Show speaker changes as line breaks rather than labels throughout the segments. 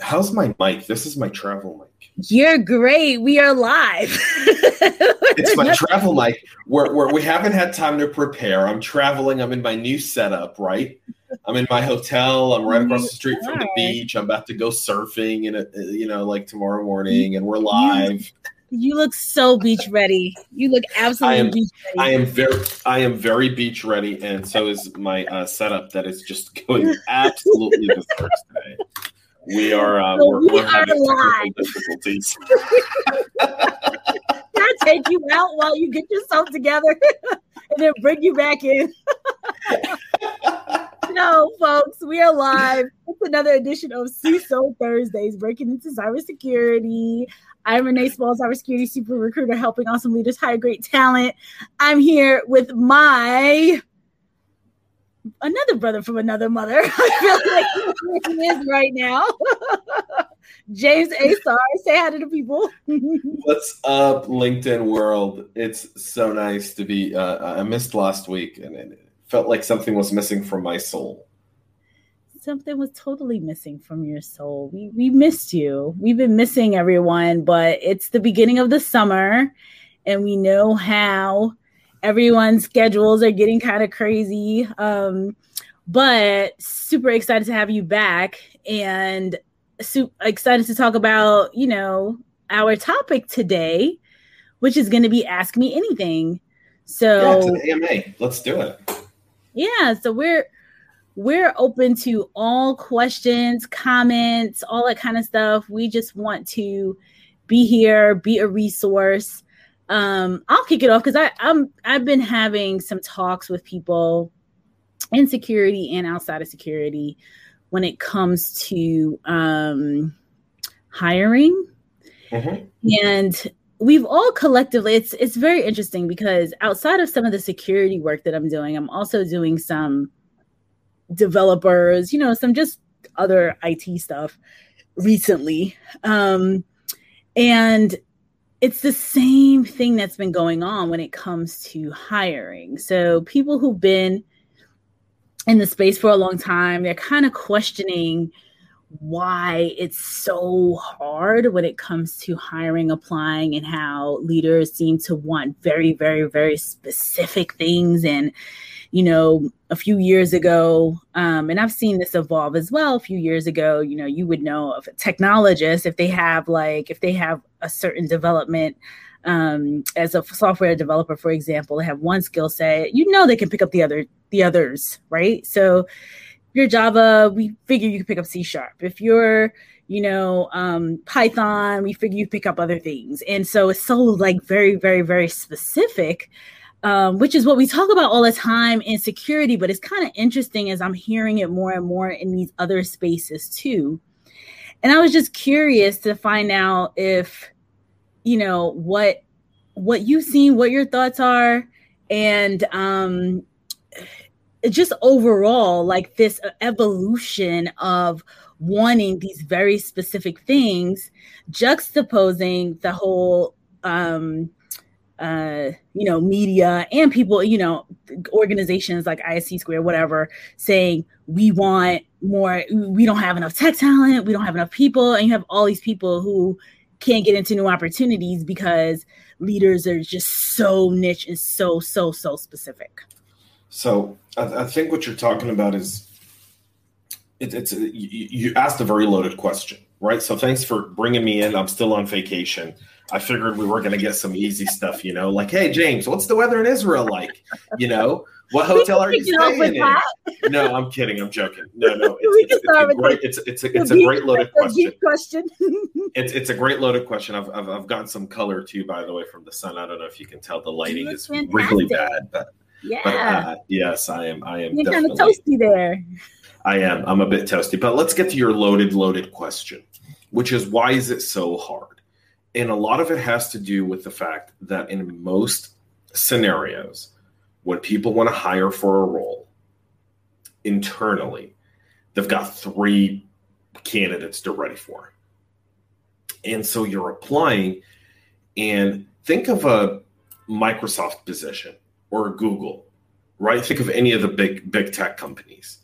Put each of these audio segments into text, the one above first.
How's my mic? This is my travel mic.
You're great. We are live.
it's my travel mic where, where we haven't had time to prepare. I'm traveling. I'm in my new setup, right? I'm in my hotel. I'm right across the street from the beach. I'm about to go surfing and you know, like tomorrow morning, and we're live.
You look so beach ready. You look absolutely
I am,
beach ready.
I am very, I am very beach ready, and so is my uh, setup. That is just going absolutely berserk today. We are, uh, so we're, we we're are having live. difficulties.
Can I take you out while you get yourself together, and then bring you back in? no, folks, we are live. It's another edition of CISO Thursdays, breaking into cybersecurity. I'm Renee Small, cybersecurity super recruiter, helping awesome leaders hire great talent. I'm here with my another brother from another mother. I feel like he is right now. James Azar, say hi to the people.
What's up, LinkedIn world? It's so nice to be. Uh, I missed last week, and it felt like something was missing from my soul
something was totally missing from your soul. We we missed you. We've been missing everyone, but it's the beginning of the summer and we know how everyone's schedules are getting kind of crazy. Um, but super excited to have you back and super excited to talk about, you know, our topic today, which is going to be ask me anything. So
yeah, AMA. Let's do it.
Yeah, so we're we're open to all questions, comments, all that kind of stuff. We just want to be here, be a resource. Um, I'll kick it off because I I'm I've been having some talks with people in security and outside of security when it comes to um, hiring. Mm-hmm. And we've all collectively it's it's very interesting because outside of some of the security work that I'm doing, I'm also doing some developers, you know, some just other IT stuff recently. Um, and it's the same thing that's been going on when it comes to hiring. So people who've been in the space for a long time, they're kind of questioning why it's so hard when it comes to hiring, applying, and how leaders seem to want very, very, very specific things and you know, a few years ago, um, and I've seen this evolve as well. A few years ago, you know, you would know of a technologist if they have like if they have a certain development um, as a software developer, for example, they have one skill set, you know, they can pick up the other the others, right? So, if you're Java, we figure you can pick up C sharp. If you're you know um, Python, we figure you pick up other things, and so it's so like very, very, very specific um, which is what we talk about all the time in security, but it's kind of interesting as I'm hearing it more and more in these other spaces too. And I was just curious to find out if, you know, what what you've seen, what your thoughts are, and um, just overall, like this evolution of wanting these very specific things, juxtaposing the whole um, uh, you know, media and people, you know, organizations like ISC2, whatever, saying we want more, we don't have enough tech talent, we don't have enough people, and you have all these people who can't get into new opportunities because leaders are just so niche and so, so, so specific.
So I, I think what you're talking about is it, it's you, you asked a very loaded question, right? So thanks for bringing me in. I'm still on vacation. I figured we were going to get some easy stuff, you know, like, hey, James, what's the weather in Israel like? You know, what hotel are you staying in? No, I'm kidding. I'm joking. No, no, it's, it's, it's a great, it's, it's a, it's a great loaded question. question. it's it's a great loaded question. I've, I've I've gotten some color too, by the way, from the sun. I don't know if you can tell the lighting is really bad, but yeah, but, uh, yes, I am. I am.
You're kind of toasty there.
I am. I'm a bit toasty, but let's get to your loaded, loaded question, which is why is it so hard? And a lot of it has to do with the fact that in most scenarios, when people want to hire for a role internally, they've got three candidates they're ready for. And so you're applying, and think of a Microsoft position or Google, right? Think of any of the big big tech companies.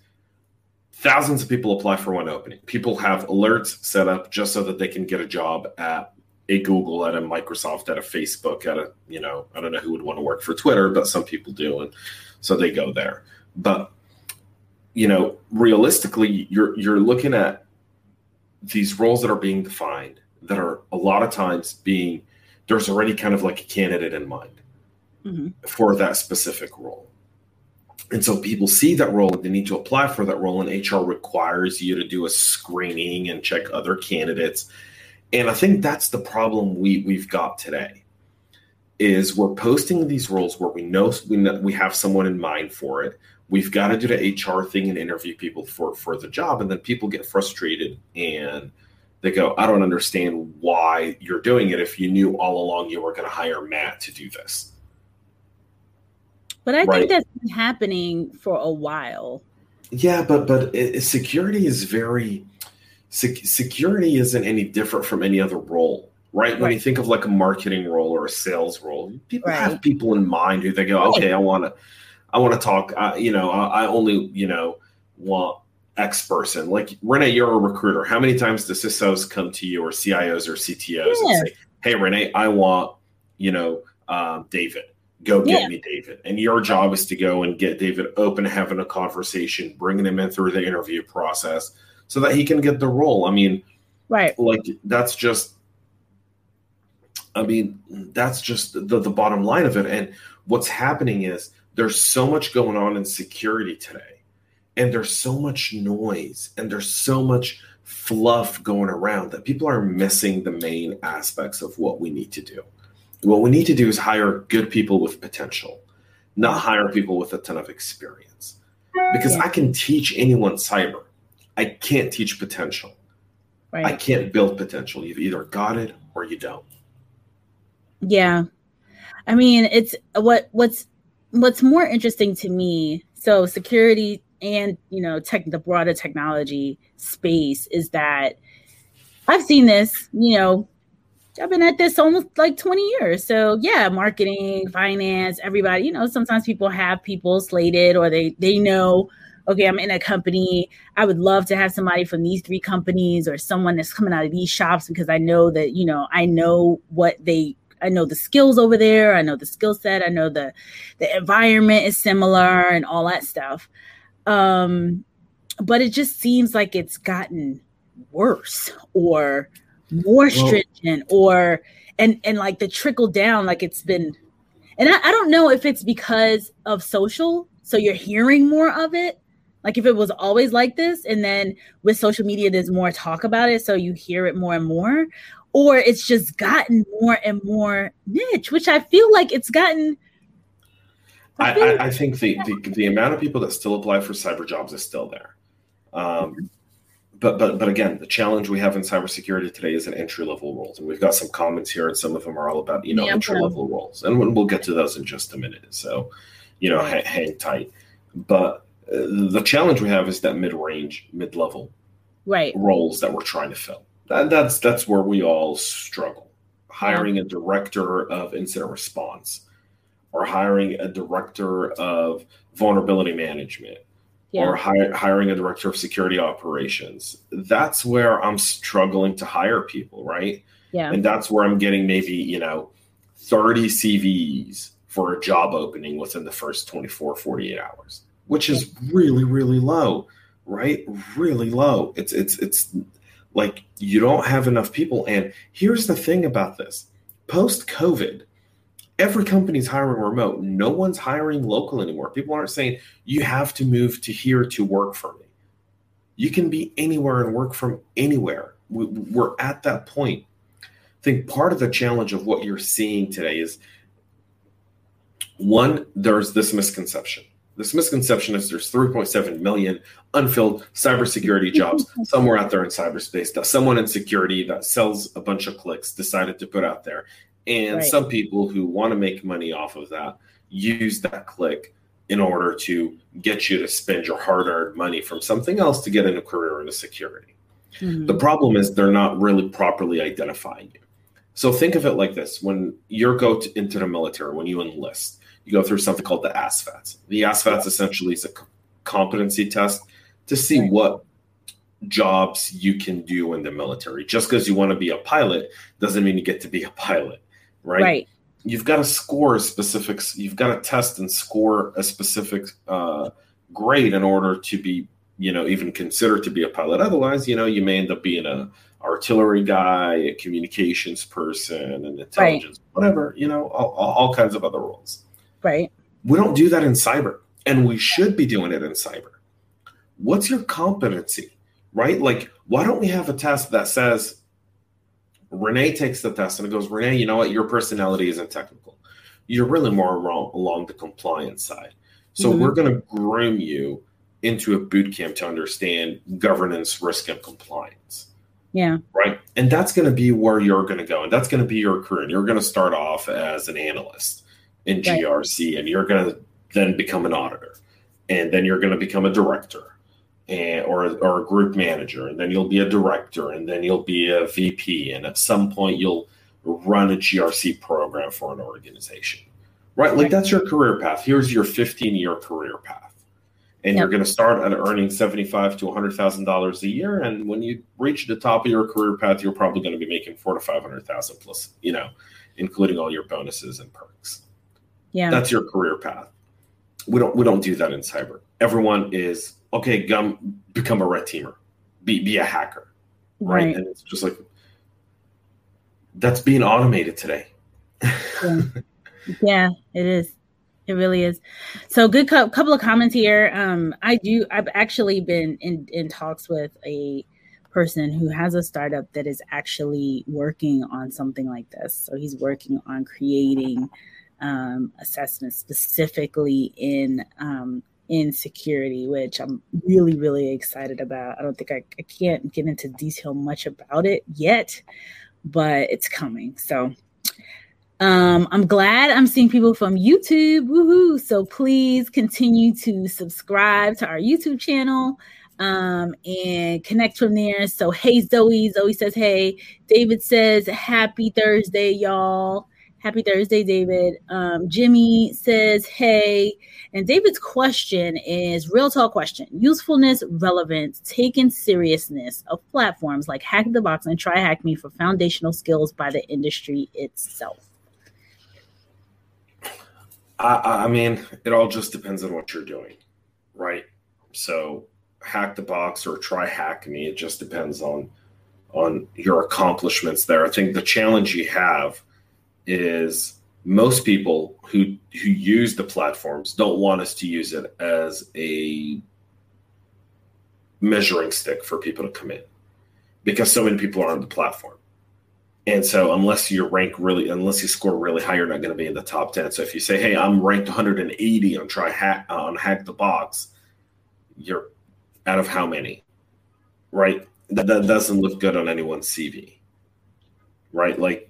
thousands of people apply for one opening. People have alerts set up just so that they can get a job at a Google, at a Microsoft, at a Facebook, at a, you know, I don't know who would want to work for Twitter, but some people do. And so they go there. But, you know, realistically, you're you're looking at these roles that are being defined that are a lot of times being there's already kind of like a candidate in mind mm-hmm. for that specific role. And so people see that role, they need to apply for that role, and HR requires you to do a screening and check other candidates. And I think that's the problem we we've got today. Is we're posting these roles where we know we know, we have someone in mind for it. We've got to do the HR thing and interview people for for the job, and then people get frustrated and they go, "I don't understand why you're doing it. If you knew all along you were going to hire Matt to do this."
But I right. think that's been happening for a while.
Yeah, but but it, security is very sec- security isn't any different from any other role, right? right? When you think of like a marketing role or a sales role, people right. have people in mind who they go, okay, I want to, I want to talk. Uh, you know, I, I only you know want X person. Like Renee, you're a recruiter. How many times do CISOs come to you or CIOs or CTOs yeah. and say, "Hey, Renee, I want you know um, David." Go get yeah. me David. And your job is to go and get David open, having a conversation, bringing him in through the interview process so that he can get the role. I mean,
right.
Like that's just, I mean, that's just the, the bottom line of it. And what's happening is there's so much going on in security today. And there's so much noise and there's so much fluff going around that people are missing the main aspects of what we need to do. What we need to do is hire good people with potential, not hire people with a ton of experience. Because yeah. I can teach anyone cyber. I can't teach potential. Right. I can't build potential. You've either got it or you don't.
Yeah. I mean, it's what what's what's more interesting to me. So security and you know tech the broader technology space is that I've seen this, you know, I've been at this almost like 20 years. So yeah, marketing, finance, everybody, you know, sometimes people have people slated or they they know, okay, I'm in a company. I would love to have somebody from these three companies or someone that's coming out of these shops because I know that, you know, I know what they I know the skills over there, I know the skill set, I know the the environment is similar and all that stuff. Um but it just seems like it's gotten worse or more stringent or and and like the trickle down like it's been and I, I don't know if it's because of social so you're hearing more of it. Like if it was always like this and then with social media there's more talk about it so you hear it more and more or it's just gotten more and more niche which i feel like it's gotten
i, I, I think the, the, the amount of people that still apply for cyber jobs is still there. Um, but but but again, the challenge we have in cybersecurity today is an entry level roles, and we've got some comments here, and some of them are all about you know yeah, entry level roles, and we'll get to those in just a minute. So, you know, hang, hang tight. But uh, the challenge we have is that mid range, mid level,
right
roles that we're trying to fill. That, that's that's where we all struggle. Hiring yeah. a director of incident response, or hiring a director of vulnerability management yeah. or hi- hiring a director of security operations. That's where I'm struggling to hire people, right?
Yeah.
And that's where I'm getting maybe, you know, 30 CVs for a job opening within the first 24, 48 hours, which is really, really low, right? Really low. It's, it's, it's like you don't have enough people. And here's the thing about this post COVID, every company's hiring remote. No one's hiring local anymore. People aren't saying you have to move to here to work for me. You can be anywhere and work from anywhere. We're at that point. I think part of the challenge of what you're seeing today is one, there's this misconception. This misconception is there's 3.7 million unfilled cybersecurity jobs somewhere out there in cyberspace that someone in security that sells a bunch of clicks decided to put out there and right. some people who want to make money off of that use that click in order to get you to spend your hard earned money from something else to get in a career into security. Mm-hmm. The problem is they're not really properly identifying you. So think of it like this when you go to, into the military, when you enlist, you go through something called the ASVABs. The ASVABs essentially is a competency test to see
Right.
what jobs you can do in the military. Just because you want to be a pilot doesn't mean you get to be a pilot, right?
Right.
You've got to score a specific. You've got to test and score a specific uh, grade in order to be, you know, even considered to be a pilot. Otherwise, you know, you may end up being a artillery guy, a communications person, an intelligence, whatever. You know, all all kinds of other roles.
Right.
We don't do that in cyber, and we should be doing it in cyber. What's your competency, right? Like, why don't we have a test that says Renee takes the test and it goes, Renee, you know what? Your personality isn't technical. You're really more along, along the compliance side. So
Mhm.
we're going to groom you into a boot camp to understand governance, risk, and compliance
Yeah.
right? And that's going to be where you're going to go, and that's going to be your career. And you're going to start off as an analyst in
Right.
GRC, and you're going to then become an auditor, and then you're going to become a director, and or or a group manager, and then you'll be a director, and then you'll be a VP, and at some point you'll run a GRC program for an organization, right? Like that's your career path. Here's your 15 year career path and
Yep.
you're going to start at earning seventy-five to hundred thousand dollars a year. And when you reach the top of your career path, you're probably going to be making four to five hundred thousand plus, you know, including all your bonuses and perks.
Yeah.
That's your career path. We don't we don't do that in cyber. Everyone is okay. Gum, become a red teamer, be be a hacker, right?
right.
And it's just like that's being automated today.
Yeah, it is. It really is. So, good co- couple of comments here. Um, I do. I've actually been in in talks with a person who has a startup that is actually working on something like this. So he's working on creating um, assessments specifically in um, in security, which I'm really really excited about. I don't think I, I can't get into detail much about it yet, but it's coming. So um, I'm glad I'm seeing people from YouTube. Woohoo! So please continue to subscribe to our YouTube channel um, and connect from there. So, hey, Zoe. Zoe says, hey. David says, happy Thursday, y'all. Happy Thursday, David. Um, Jimmy says, hey. And David's question is real talk question usefulness, relevance, taken seriousness of platforms like Hack the Box and Try Hack Me for foundational skills by the industry itself.
I, I mean, it all just depends on what you're doing, right? So, hack the box or try hack me. It just depends on on your accomplishments there. I think the challenge you have is most people who who use the platforms don't want us to use it as a measuring stick for people to come in because so many people are on the platform. And so, unless you rank really, unless you score really high, you're not going to be in the top ten. So, if you say, "Hey, I'm ranked 180 on try hack on hack the box," you're out of how many, right? That, that doesn't look good on anyone's CV, right? Like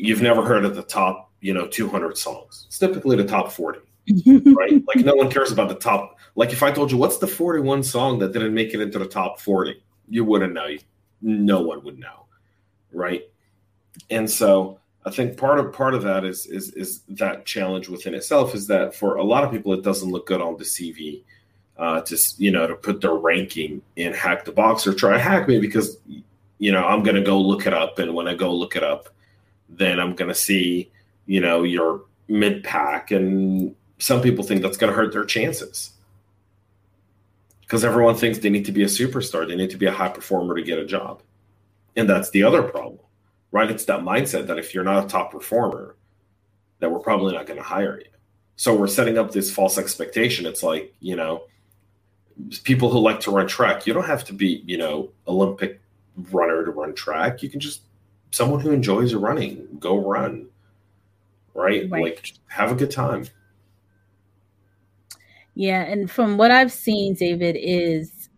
you've never heard of the top, you know, 200 songs. It's typically the top 40, right? like no one cares about the top. Like if I told you what's the 41 song that didn't make it into the top 40, you wouldn't know. No one would know, right? And so I think part of part of that is is is that challenge within itself is that for a lot of people it doesn't look good on the CV uh, to you know to put their ranking in hack the box or try hack me because you know I'm going to go look it up and when I go look it up then I'm going to see you know your mid pack and some people think that's going to hurt their chances because everyone thinks they need to be a superstar they need to be a high performer to get a job and that's the other problem right? It's that mindset that if you're not a top performer, that we're probably not going to hire you. So we're setting up this false expectation. It's like, you know, people who like to run track, you don't have to be, you know, Olympic runner to run track. You can just someone who enjoys running, go run. Right?
Right.
Like have a good time.
Yeah, and from what I've seen, David, is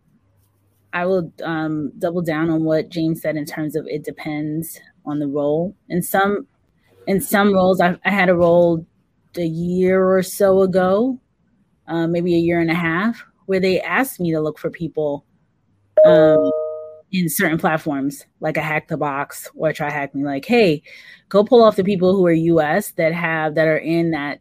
I will um, double down on what James said in terms of it depends on the role. In some in some roles, I, I had a role a year or so ago, uh, maybe a year and a half, where they asked me to look for people um, in certain platforms, like a hack the box or try hack me. Like, hey, go pull off the people who are U.S. that have that are in that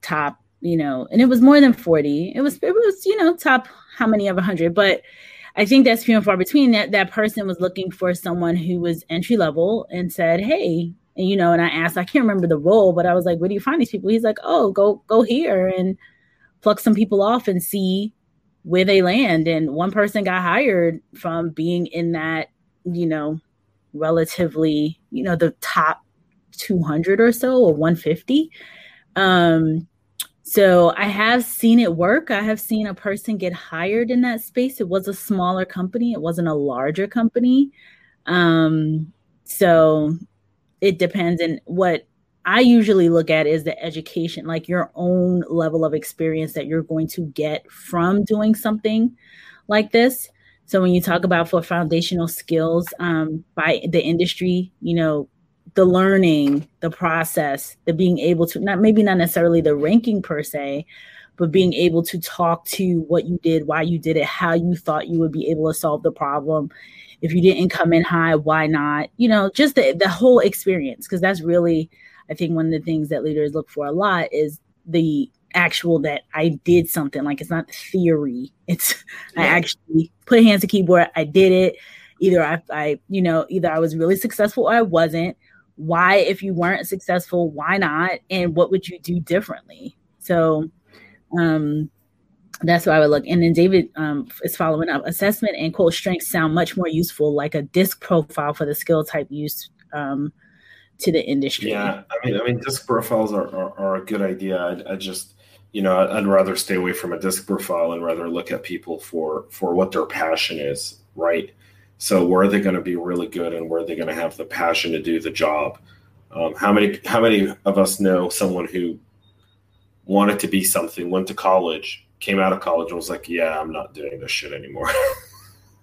top you know, and it was more than 40. It was, it was, you know, top how many of a hundred, but I think that's few and far between. That that person was looking for someone who was entry level and said, "Hey, and, you know." And I asked, I can't remember the role, but I was like, "Where do you find these people?" He's like, "Oh, go go here and pluck some people off and see where they land." And one person got hired from being in that, you know, relatively, you know, the top 200 or so or 150. Um, so I have seen it work. I have seen a person get hired in that space. It was a smaller company, it wasn't a larger company. Um, so it depends. And what I usually look at is the education, like your own level of experience that you're going to get from doing something like this. So when you talk about for foundational skills um, by the industry, you know, the learning, the process, the being able to not maybe not necessarily the ranking per se, but being able to talk to what you did, why you did it, how you thought you would be able to solve the problem. If you didn't come in high, why not? You know, just the, the whole experience, because that's really, I think, one of the things that leaders look for a lot is the actual that I did something. Like it's not theory. It's yeah. I actually put hands to keyboard. I did it. Either I, I, you know, either I was really successful or I wasn't why if you weren't successful why not and what would you do differently so um that's why I would look. And then David um, is following up. Assessment and quote strengths sound much more useful, like a disc profile for the skill type use um, to the industry.
Yeah, I mean, I mean, disc profiles are, are, are a good idea. I, I, just, you know, I'd rather stay away from a disc profile and rather look at people for for what their passion is, right? So where are they going to be really good, and where are they going to have the passion to do the job? Um, how many how many of us know someone who wanted to be something, went to college, came out of college, and was like, "Yeah, I'm not doing this shit anymore."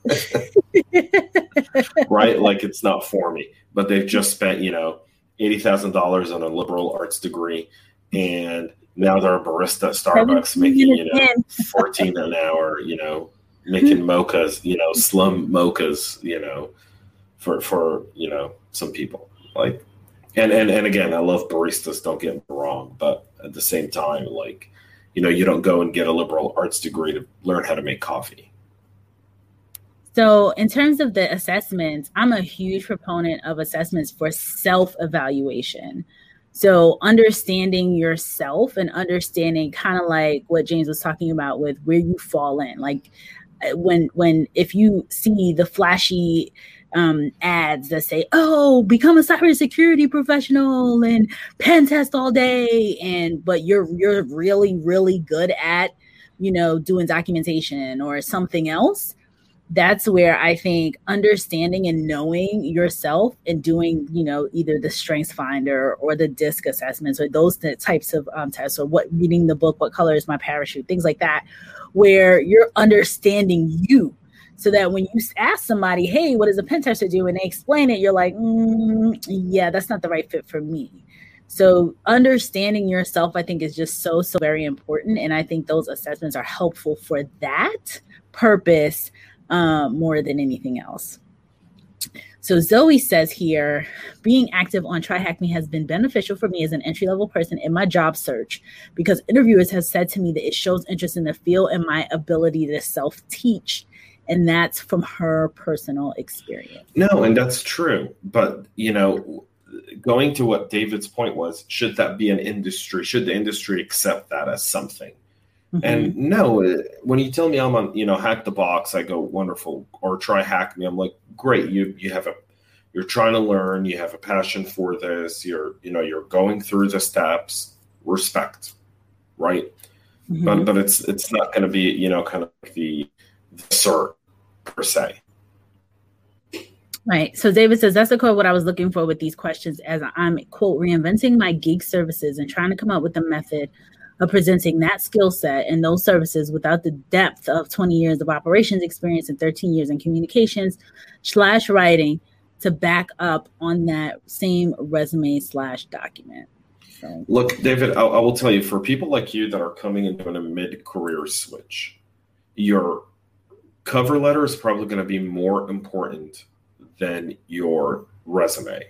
right? Like it's not for me. But they've just spent, you know, eighty thousand dollars on a liberal arts degree, and now they're a barista at Starbucks making, you know, fourteen an hour. You know, making mochas, you know, slum mochas, you know, for for you know some people like, and and and again, I love baristas. Don't get me wrong, but at the same time, like, you know, you don't go and get a liberal arts degree to learn how to make coffee.
So, in terms of the assessments, I'm a huge proponent of assessments for self evaluation. So, understanding yourself and understanding kind of like what James was talking about with where you fall in. Like, when when if you see the flashy um, ads that say, "Oh, become a cybersecurity professional and pen test all day," and but you're you're really really good at you know doing documentation or something else. That's where I think understanding and knowing yourself and doing, you know, either the Strengths Finder or the DISC assessments or those types of um, tests or what reading the book, what color is my parachute, things like that where you're understanding you so that when you ask somebody, hey, what does a pen tester do? And they explain it, you're like, mm, yeah, that's not the right fit for me. So understanding yourself, I think, is just so, so very important. And I think those assessments are helpful for that purpose uh, more than anything else. So Zoe says here, being active on TryHackMe has been beneficial for me as an entry level person in my job search because interviewers have said to me that it shows interest in the field and my ability to self teach. And that's from her personal experience.
No, and that's true. But, you know, going to what David's point was, should that be an industry? Should the industry accept that as something? Mm-hmm. And no, when you tell me I'm on, you know, hack the box, I go wonderful. Or try hack me, I'm like, great. You you have a, you're trying to learn. You have a passion for this. You're you know you're going through the steps. Respect, right? Mm-hmm. But but it's it's not going to be you know kind of like the, the cert per se.
Right. So David says that's the quote what I was looking for with these questions as I'm quote reinventing my gig services and trying to come up with a method of presenting that skill set and those services without the depth of 20 years of operations experience and 13 years in communications slash writing to back up on that same resume slash document.
So. Look, David, I, I will tell you for people like you that are coming into a mid career switch, your cover letter is probably going to be more important than your resume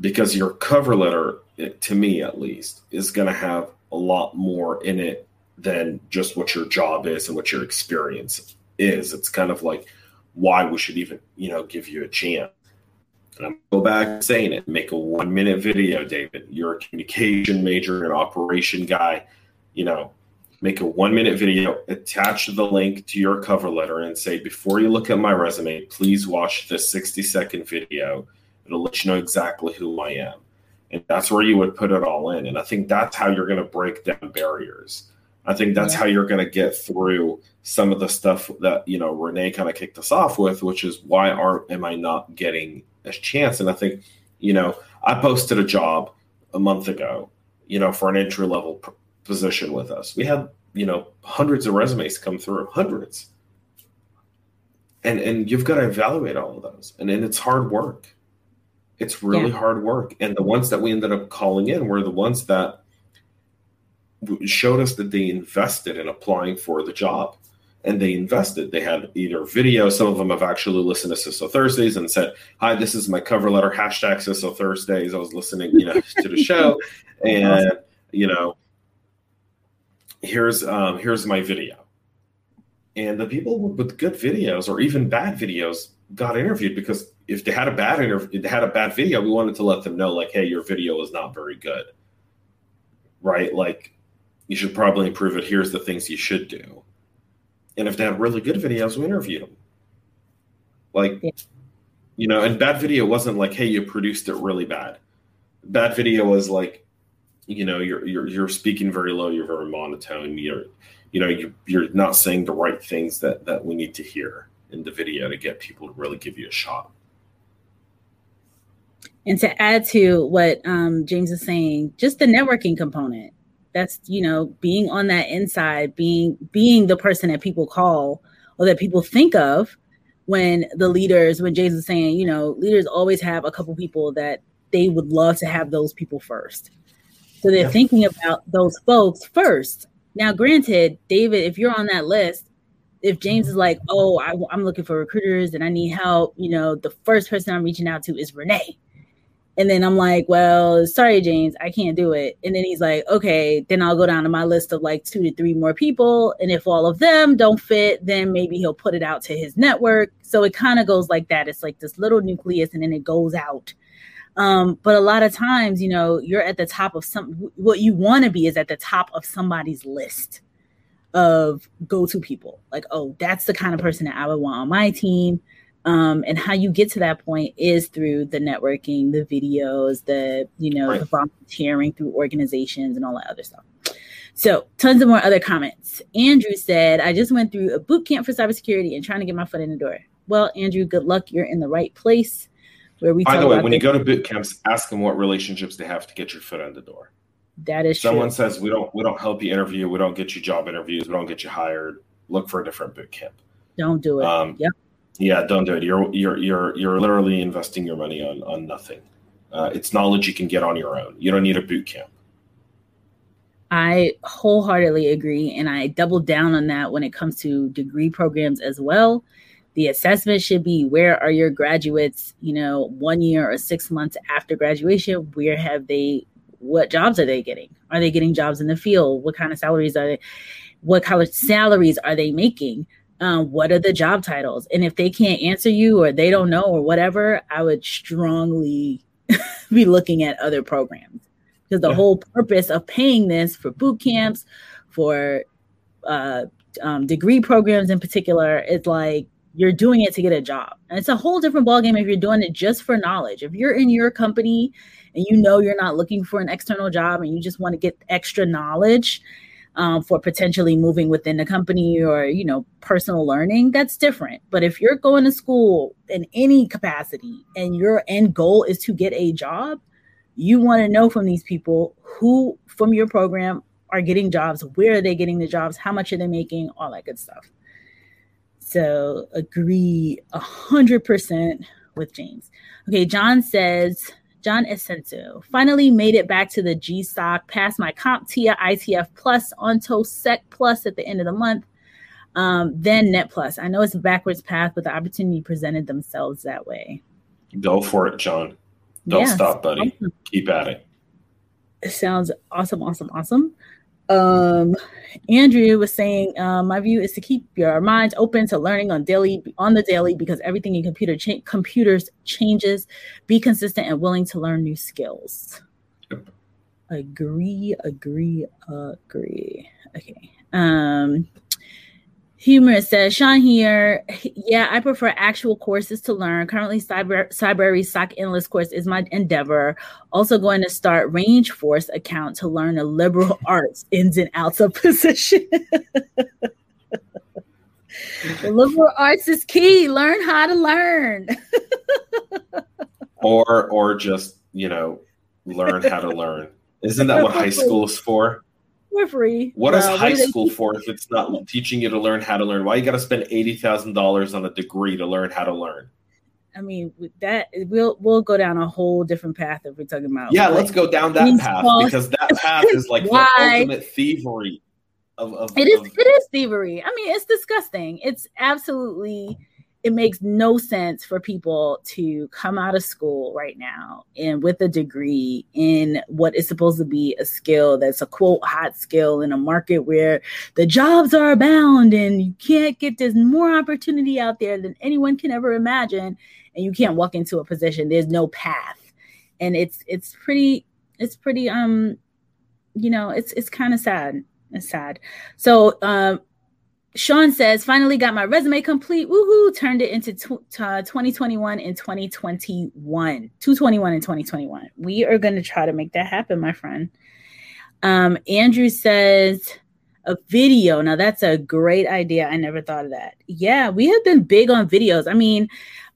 because your cover letter, eh, to me at least, is going to have a lot more in it than just what your job is and what your experience is. It's kind of like why we should even, you know, give you a chance. And I'm go back saying it. Make a one minute video, David. You're a communication major, an operation guy. You know, make a one minute video, attach the link to your cover letter, and say, before you look at my resume, please watch this 60 second video. It'll let you know exactly who I am. And that's where you would put it all in. And I think that's how you're going to break down barriers. I think that's yeah. how you're going to get through some of the stuff that you know Renee kind of kicked us off with, which is why aren't am I not getting a chance? And I think you know I posted a job a month ago, you know, for an entry level p- position with us. We had you know hundreds of resumes come through, hundreds, and and you've got to evaluate all of those, and and it's hard work. It's really yeah. hard work, and the ones that we ended up calling in were the ones that showed us that they invested in applying for the job and they invested. They had either video, some of them have actually listened to CISO Thursdays and said, Hi, this is my cover letter, hashtag CISO Thursdays. I was listening, you know, to the show. And, you know, here's um, here's my video. And the people with good videos or even bad videos got interviewed because if they had a bad interview, they had a bad video, we wanted to let them know, like, hey, your video is not very good. Right? Like, you should probably improve it. Here's the things you should do and if they had really good videos, we interviewed them. Like, yeah. you know, and bad video wasn't like, hey, you produced it really bad. Bad video was like, you know, you're you're you're speaking very low, you're very monotone, you're you know, you you're not saying the right things that that we need to hear in the video to get people to really give you a shot.
And to add to what um, James is saying, just the networking component. That's you know being on that inside being being the person that people call or that people think of when the leaders when james is saying you know leaders always have a couple people that they would love to have those people first. So they're yeah. thinking about those folks first. Now granted david if you're on that list if james is like oh I, i'm looking for recruiters and i need help you know the first person i'm reaching out to is renee and then I'm like, well, sorry, James, I can't do it. And then he's like, okay, then I'll go down to my list of like two to three more people. And if all of them don't fit, then maybe he'll put it out to his network. So it kind of goes like that. It's like this little nucleus and then it goes out. Um, but a lot of times, you know, you're at the top of some, what you want to be is at the top of somebody's list of go to people. Like, oh, that's the kind of person that I would want on my team. Um, and how you get to that point is through the networking, the videos, the you know, right. the volunteering through organizations and all that other stuff. So, tons of more other comments. Andrew said, "I just went through a boot camp for cybersecurity and trying to get my foot in the door." Well, Andrew, good luck. You're in the right place.
Where we. By the way, when you go to boot camps, ask them what relationships they have to get your foot in the door.
That is.
Someone
true.
says we don't we don't help you interview, we don't get you job interviews, we don't get you hired. Look for a different boot camp.
Don't do it. Um, yep.
Yeah, don't do it. You're you're you're you're literally investing your money on on nothing. Uh, it's knowledge you can get on your own. You don't need a boot camp.
I wholeheartedly agree, and I double down on that when it comes to degree programs as well. The assessment should be where are your graduates, you know, one year or six months after graduation, where have they what jobs are they getting? Are they getting jobs in the field? What kind of salaries are they what kind of salaries are they making? Um, what are the job titles? And if they can't answer you or they don't know or whatever, I would strongly be looking at other programs because the yeah. whole purpose of paying this for boot camps, for uh, um, degree programs in particular, is like you're doing it to get a job. And it's a whole different ballgame if you're doing it just for knowledge. If you're in your company and you know you're not looking for an external job and you just want to get extra knowledge um, for potentially moving within the company or you know personal learning that's different. But if you're going to school in any capacity and your end goal is to get a job you want to know from these people who from your program are getting jobs where are they getting the jobs how much are they making all that good stuff. So agree a hundred percent with james. Okay john says John Essenso. Finally made it back to the GSOC, passed my CompTIA ITF Plus onto Sec Plus at the end of the month, um, then Net Plus. I know it's a backwards path, but the opportunity presented themselves that way.
Go for it, John. Don't stop, buddy. Awesome. Keep at it.
It sounds awesome, awesome, awesome. Um, Andrew was saying, uh, my view is to keep your mind open to learning on daily on the daily because everything in computer cha- computers changes. Be consistent and willing to learn new skills. Yep. Agree, agree, agree. Okay. Um, Humor says, Sean here. Yeah, I prefer actual courses to learn. Currently, Cyber Cybrary's SOC Analyst course is my endeavor. Also, going to start Range Force account to learn the liberal arts ins and outs of position. the liberal arts is key. Learn how to learn.
or, or just you know, learn how to learn. Isn't that what high school is for? What is uh, high what school for if it's not teaching you to learn how to learn? Why you got to spend eighty thousand dollars on a degree to learn how to learn?
I mean, that we'll we'll go down a whole different path if we're talking about.
Yeah, like, let's go down that path because that path is like the ultimate thievery. Of, of,
it is
of,
it is thievery. I mean, it's disgusting. It's absolutely it makes no sense for people to come out of school right now and with a degree in what is supposed to be a skill that's a quote hot skill in a market where the jobs are abound and you can't get there's more opportunity out there than anyone can ever imagine and you can't walk into a position. There's no path. And it's it's pretty it's pretty um you know it's it's kind of sad. It's sad. So um Sean says, finally got my resume complete. Woohoo! Turned it into tw- uh, 2021 and 2021. 221 and 2021. We are going to try to make that happen, my friend. Um, Andrew says, a video. Now, that's a great idea. I never thought of that. Yeah, we have been big on videos. I mean,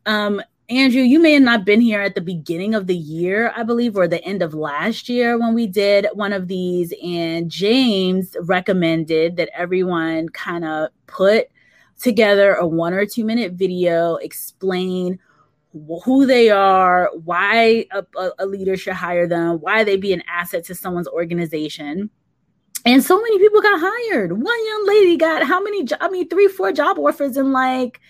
um, Andrew, you may have not been here at the beginning of the year, I believe, or the end of last year when we did one of these. And James recommended that everyone kind of put together a one or two minute video, explain who they are, why a, a, leader should hire them, why they be an asset to someone's organization. And so many people got hired. One young lady got how many? I mean, three, four job offers in like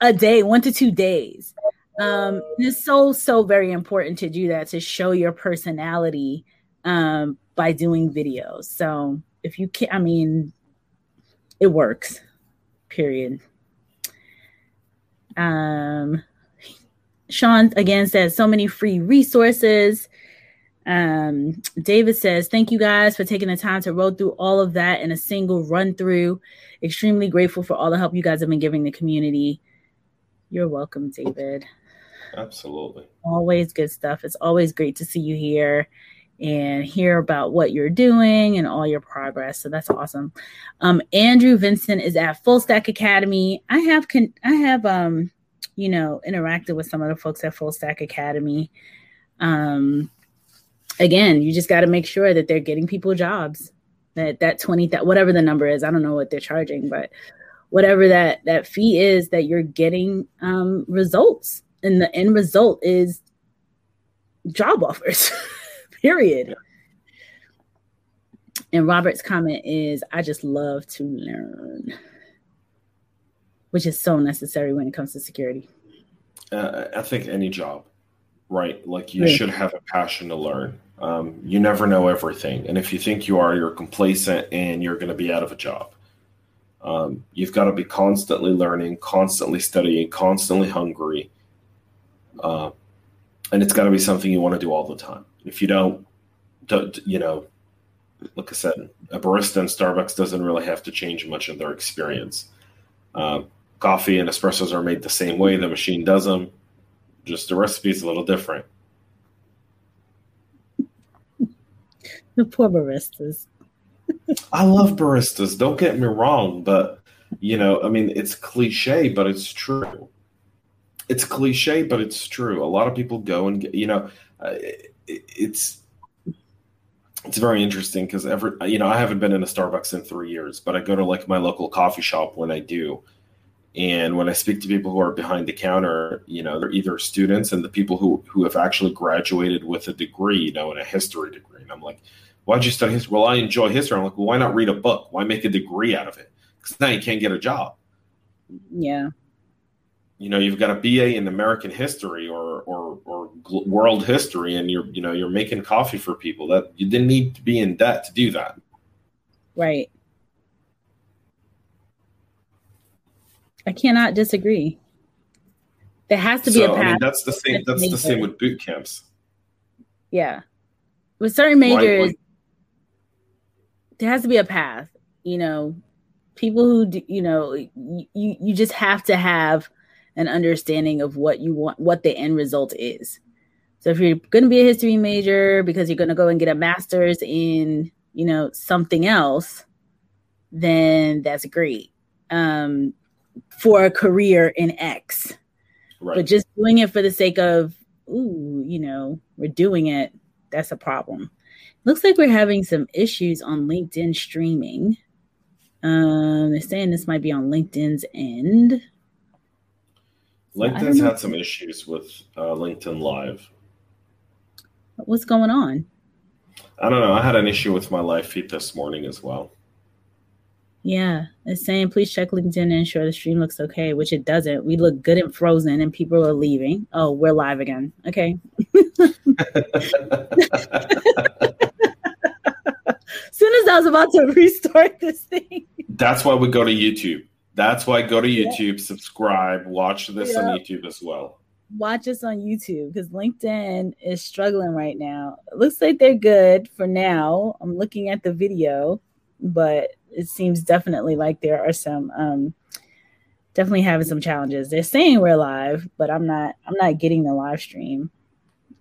a day, one to two days. Um, it's so so very important to do that to show your personality um, by doing videos. So if you can, I mean, it works. Period. Um, Sean again says so many free resources. Um, David says, Thank you guys for taking the time to roll through all of that in a single run through. Extremely grateful for all the help you guys have been giving the community. You're welcome, David.
Absolutely.
Always good stuff. It's always great to see you here and hear about what you're doing and all your progress. So that's awesome. Um, Andrew Vincent is at Full Stack Academy. I have con- I have um, you know, interacted with some of the folks at Full Stack Academy. Um, again, you just got to make sure that they're getting people jobs. That that twenty that whatever the number is, I don't know what they're charging, but whatever that that fee is, that you're getting um, results and the end result is job offers. Period. Yeah. And Robert's comment is, I just love to learn, which is so necessary when it comes to security.
Uh, I think any job, right? Like you should have a passion to learn. Um, you never know everything. And if you think you are, you're complacent and you're going to be out of a job. Um, you've got to be constantly learning, constantly studying, constantly hungry uh, and it's got to be something you want to do all the time. If you don't, don't, you know, like I said, a barista in Starbucks doesn't really have to change much of their experience. Uh, coffee and espressos are made the same way. The machine does them. Just the recipe is a little different.
The poor baristas.
I love baristas. Don't get me wrong, but you know, I mean, it's cliche, but it's true it's cliche, but it's true. A lot of people go and get, you know, uh, it, it's it's very interesting because every you know I haven't been in a Starbucks in three years, but I go to like my local coffee shop when I do, and when I speak to people who are behind the counter, you know, they're either students and the people who who have actually graduated with a degree, you know, in a history degree, and I'm like, why'd you study history? Well, I enjoy history. I'm like, well, why not read a book? Why make a degree out of it? Because now you can't get a job.
Yeah
you know you've got a BA in American history or or or world history, and you're you know you're making coffee for people that you didn't need to be in debt to do that.
Right. I cannot disagree. There has to be
so,
a path.
I mean, that's the same. That's the same with boot camps.
Yeah, with certain majors, why, why? there has to be a path. You know, people who do, you know, you you just have to have an understanding of what you want, what the end result is. So if you're going to be a history major because you're going to go and get a master's in, you know, something else, then that's great. Um, for a career in X. Right. But just doing it for the sake of, ooh, you know, we're doing it, that's a problem. Looks like we're having some issues on LinkedIn streaming. Um, they're saying this might be on LinkedIn's end.
LinkedIn's had some issues with uh, LinkedIn Live.
What's going on?
I don't know. I had an issue with my live feed this morning as well.
Yeah, it's saying please check LinkedIn and ensure the stream looks okay, which it doesn't. We look good and frozen, and people are leaving. Oh, we're live again. Okay. soon as I was about to restart this thing.
That's why we go to YouTube. That's why go to YouTube, yeah. subscribe, watch this yeah. on YouTube as well.
Watch us on YouTube because LinkedIn is struggling right now. It looks like they're good for now. I'm looking at the video, but it seems definitely like there are some um, definitely having some challenges. They're saying we're live, but I'm not. I'm not getting the live stream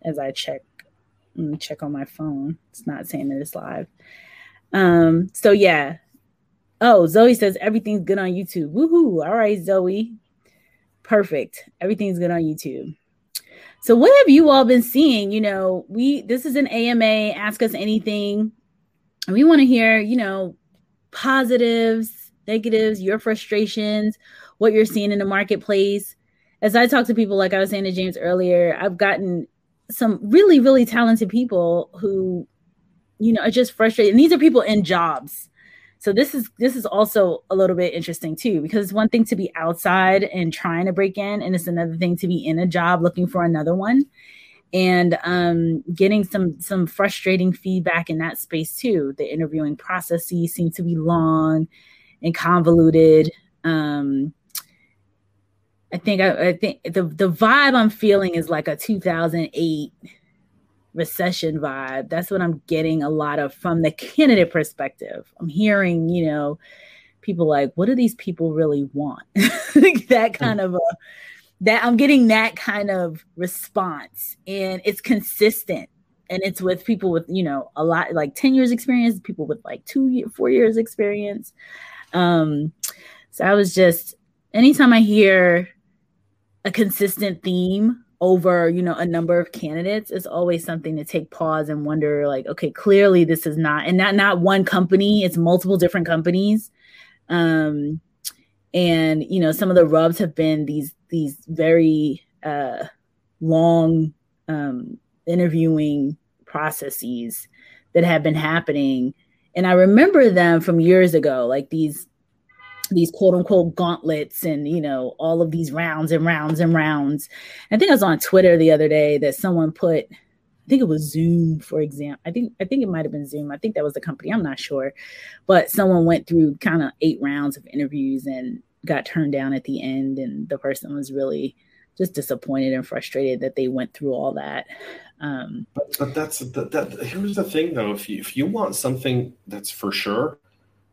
as I check. check on my phone. It's not saying that it's live. Um. So yeah. Oh, Zoe says everything's good on YouTube. Woohoo! All right, Zoe. Perfect. Everything's good on YouTube. So what have you all been seeing? You know, we this is an AMA. Ask us anything. We want to hear, you know, positives, negatives, your frustrations, what you're seeing in the marketplace. As I talk to people, like I was saying to James earlier, I've gotten some really, really talented people who, you know, are just frustrated. And these are people in jobs. So this is this is also a little bit interesting too, because it's one thing to be outside and trying to break in, and it's another thing to be in a job looking for another one and um, getting some some frustrating feedback in that space too. The interviewing processes seem to be long and convoluted. Um, I think I, I, think the the vibe I'm feeling is like a 2008 recession vibe. That's what I'm getting a lot of from the candidate perspective. I'm hearing, you know, people like, what do these people really want? that kind of a that I'm getting that kind of response and it's consistent and it's with people with you know a lot like 10 years experience people with like two four years experience um so i was just anytime i hear a consistent theme over you know a number of candidates it's always something to take pause and wonder like okay clearly this is not and not not one company it's multiple different companies. Um and you know some of the rubs have been these these very uh, long um, interviewing processes that have been happening. And i remember them from years ago like these these quote unquote gauntlets and you know all of these rounds and rounds and rounds. I think i was on twitter the other day that someone put i think it was zoom for example i think i think it might have been zoom. I think that was the company. I'm not sure. But someone went through kind of eight rounds of interviews and got turned down at the end. And the person was really just disappointed and frustrated that they went through all that. Um,
but, but that's that, that, here's the thing though. If you if you want something that's for sure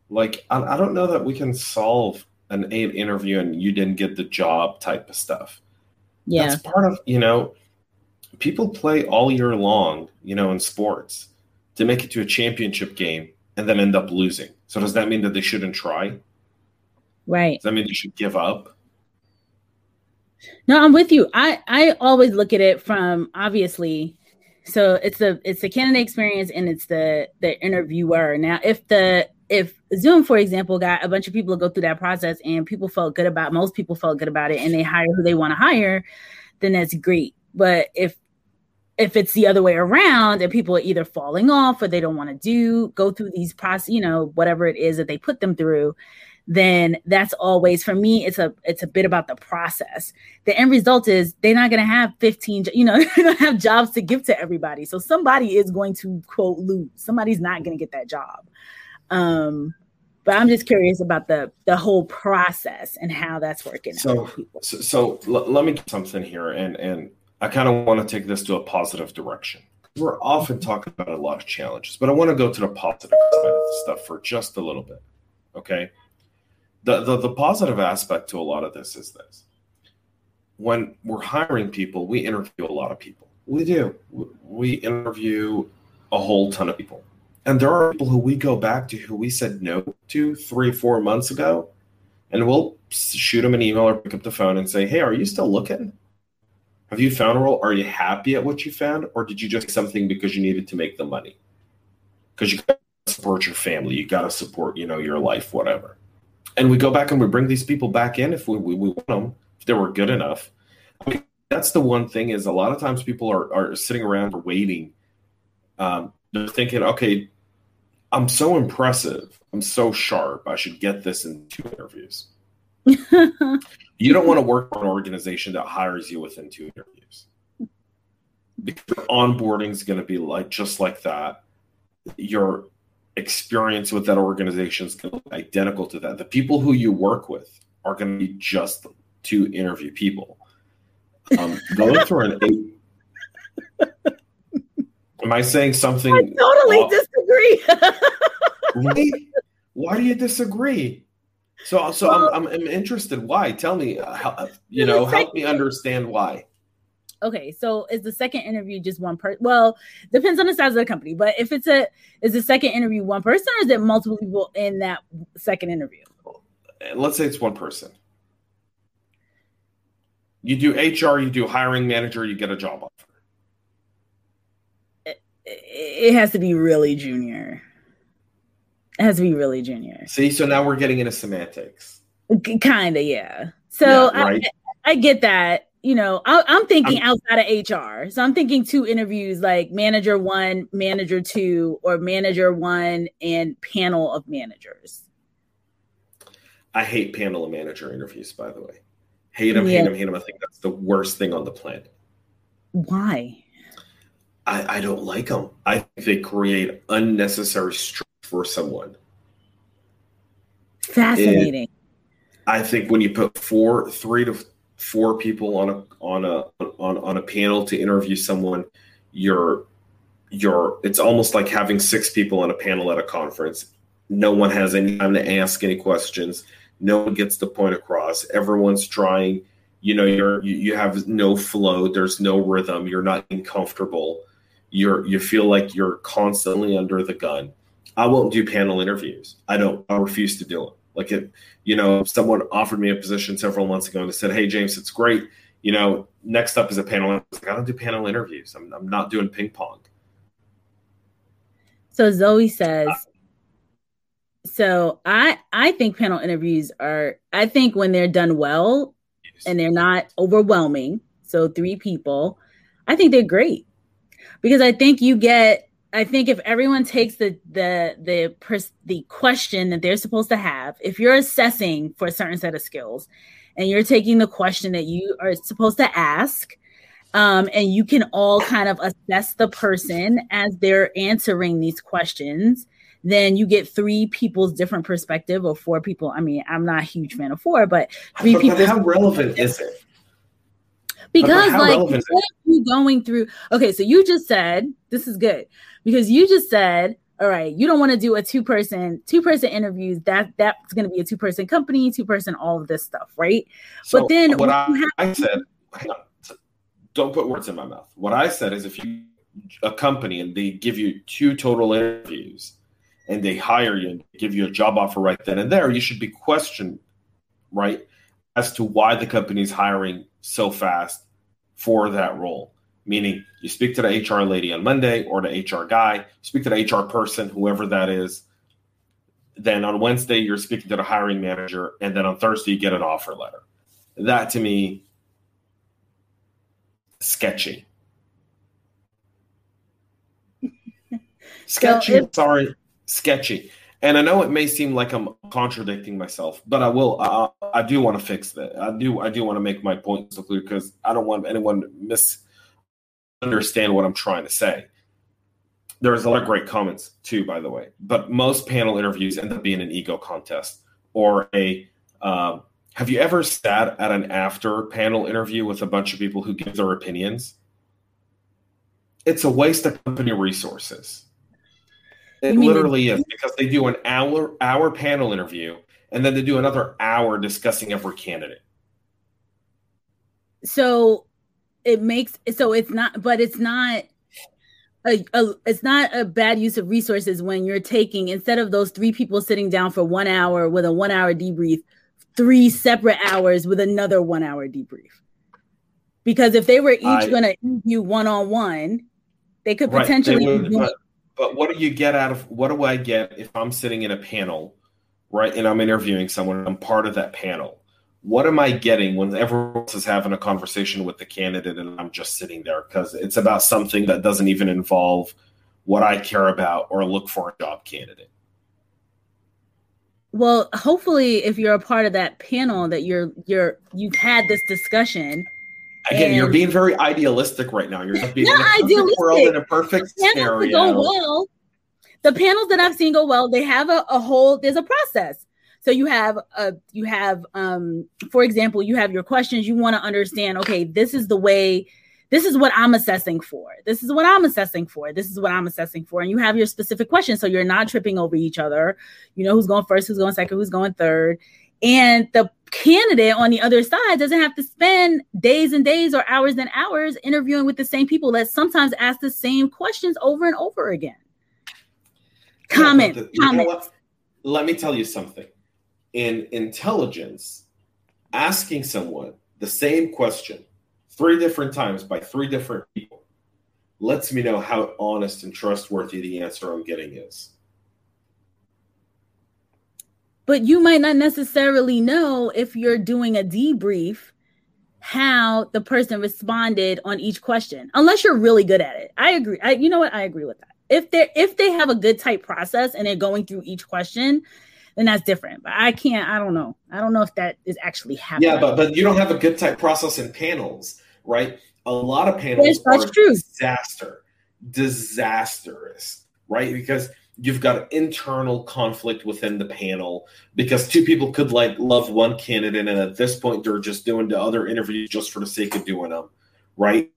like I, I don't know that we can solve an eight interview and you didn't get the job type of stuff yeah that's part of you know people play all year long you know in sports to make it to a championship game and then end up losing so does that mean that they shouldn't try
Right.
Does that mean you should give up?
No, I'm with you. I I always look at it from obviously so it's the it's the candidate experience and it's the the interviewer. Now, if the if Zoom, for example, got a bunch of people to go through that process and people felt good about most people felt good about it and they hire who they want to hire, then that's great. But if if it's the other way around and people are either falling off or they don't want to do go through these process, you know, whatever it is that they put them through, then that's always for me it's a it's a bit about the process. The end result is they're not going to have 15 you know they don't have jobs to give to everybody. So somebody is going to quote lose. Somebody's not going to get that job Um, but I'm just curious about the the whole process and how that's working.
So, so, so l- let me do something here, and and I kind of want to take this to a positive direction. We're often talking about a lot of challenges, but I want to go to the positive side of stuff for just a little bit. Okay, the, the the positive aspect to a lot of this is this: when we're hiring people, we interview a lot of people. We do. We interview a whole ton of people and there are people who we go back to who we said no to three, four months ago, and we'll shoot them an email or pick up the phone and say, "Hey, are you still looking? Have you found a role? Are you happy at what you found, or did you just something because you needed to make the money? Because you got to support your family, you got to support, you know, your life, whatever." And we go back and we bring these people back in if we, we, we want them, if they were good enough. I mean, that's the one thing is a lot of times people are, are sitting around waiting. Um, they're thinking, okay, I'm so impressive. I'm so sharp. I should get this in two interviews. you don't want to work for an organization that hires you within two interviews. Because onboarding is going to be like just like that. Your experience with that organization is going to be identical to that. The people who you work with are going to be just to interview people. Um, going through an eight. Am I saying something? I
totally off? disagree.
really? Why do you disagree? So, so well, I'm, I'm, interested. Why? Tell me. Uh, how, uh, you know, help me understand why.
Okay, so is the second interview just one person? Well, depends on the size of the company. But if it's a is the second interview one person, or is it multiple people in that second interview?
Let's say it's one person. You do HR, you do hiring manager, you get a job offer
it has to be really junior. It has to be really junior.
See, so now we're getting into semantics.
Kind of, yeah. So yeah, right? I, I, get that. You know, I, am thinking I'm, outside of HR. So I'm thinking two interviews, like manager one, manager two, or manager one and panel of managers.
I hate panel of manager interviews, by the way. Hate them, yeah. hate them, hate them. I think that's the worst thing on the planet.
Why?
I, I don't like them. I think they create unnecessary stress for someone.
Fascinating. And
I think when you put four, three to four people on a on a on, on a panel to interview someone, you're you're it's almost like having six people on a panel at a conference. No one has any time to ask any questions. No one gets the point across. Everyone's trying. You know, you're you, you have no flow. There's no rhythm. You're not comfortable you're you feel like you're constantly under the gun. I won't do panel interviews. I don't. I refuse to do it. Like it, you know, someone offered me a position several months ago and said, "Hey, James, it's great. You know, next up is a panel." I like, I don't do panel interviews. I'm, I'm not doing ping pong.
So Zoe says. so I I think panel interviews are I think when they're done well yes. and they're not overwhelming. So three people, I think they're great because I think you get I think if everyone takes the the the pers- the question that they're supposed to have, if you're assessing for a certain set of skills, and you're taking the question that you are supposed to ask, um, and you can all kind of assess the person as they're answering these questions, then you get three people's different perspective or four people. I mean, I'm not a huge fan of four, but three people.
How relevant is it?
Because like you going through? Okay so you just said this is good because you just said all right you don't want to do a two person two person interviews that that's going to be a two person company two person all of this stuff right? So but then
what I, have- I said don't put words in my mouth. What i said is if you a company and they give you two total interviews and they hire you and give you a job offer right then and there you should be questioned right as to why the company is hiring so fast for that role. Meaning, you speak to the HR lady on Monday or the HR guy, speak to the HR person, whoever that is. Then on Wednesday, you're speaking to the hiring manager, and then on Thursday, you get an offer letter. That to me, sketchy. sketchy. If- sorry, sketchy. And I know it may seem like I'm contradicting myself, but I will. I, I do want to fix that. I do. I do want to make my point so clear because I don't want anyone to misunderstand what I'm trying to say. there's a lot of great comments too, by the way. But most panel interviews end up being an ego contest or a. Um, have you ever sat at an after panel interview with a bunch of people who give their opinions? It's a waste of company resources. It literally is because they do an hour hour panel interview and then they do another hour discussing every candidate.
So it makes so it's not, but it's not a, a, it's not a bad use of resources when you're taking instead of those three people sitting down for one hour with a one hour debrief, three separate hours with another one hour debrief. Because if they were each going to interview one on one, they could potentially. Right, they would,
but, what do you get out of what do I get if I'm sitting in a panel, right, and I'm interviewing someone, I'm part of that panel? what am I getting when everyone else is having a conversation with the candidate and I'm just sitting there because it's about something that doesn't even involve what I care about or look for a job candidate.
Well, hopefully, if you're a part of that panel, that you're you're you've had this discussion.
Again, you're being very idealistic right now. You're just being not in a idealistic. world in a perfect scenario.
Go well. The panels that I've seen go well, they have a, a whole. There's a process so you have a you have um for example you have your questions you want to understand okay this is the way this is what i'm assessing for this is what i'm assessing for this is what i'm assessing for and you have your specific questions so you're not tripping over each other you know who's going first who's going second who's going third and the candidate on the other side doesn't have to spend days and days or hours and hours interviewing with the same people that sometimes ask the same questions over and over again. Comment yeah, comment.
let me tell you something. In intelligence, asking someone the same question three different times by three different people lets me know how honest and trustworthy the answer I'm getting is.
But you might not necessarily know if you're doing a debrief how the person responded on each question unless you're really good at it. I agree. I, you know what? I agree with that. If they if they have a good type process and they're going through each question, then that's different. But I can't. I don't know. I don't know if that is actually happening.
Yeah, but but you don't have a good type process in panels, right? A lot of panels yes, that's are true. disaster, disastrous, right? Because you've got internal conflict within the panel because two people could like love one candidate and at this point they're just doing the other interviews just for the sake of doing them right?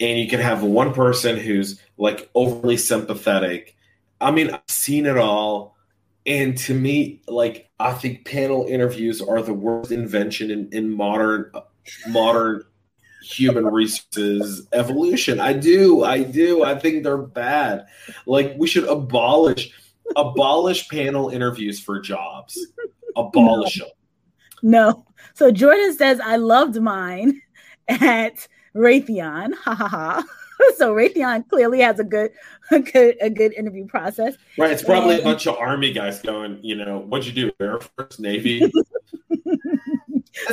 And you can have one person who's like overly sympathetic. I mean i've seen it all. And to me, like I think panel interviews are the worst invention in, in modern modern human resources evolution. I do, I do. I think they're bad. Like we should abolish abolish panel interviews for jobs. Abolish
no.
them.
No. So Jordan says I loved mine at Raytheon. Ha ha ha. so Raytheon clearly has a good, a good, a good interview process.
Right. It's probably and, a bunch of army guys going, you know, what'd you do? Air Force, Navy.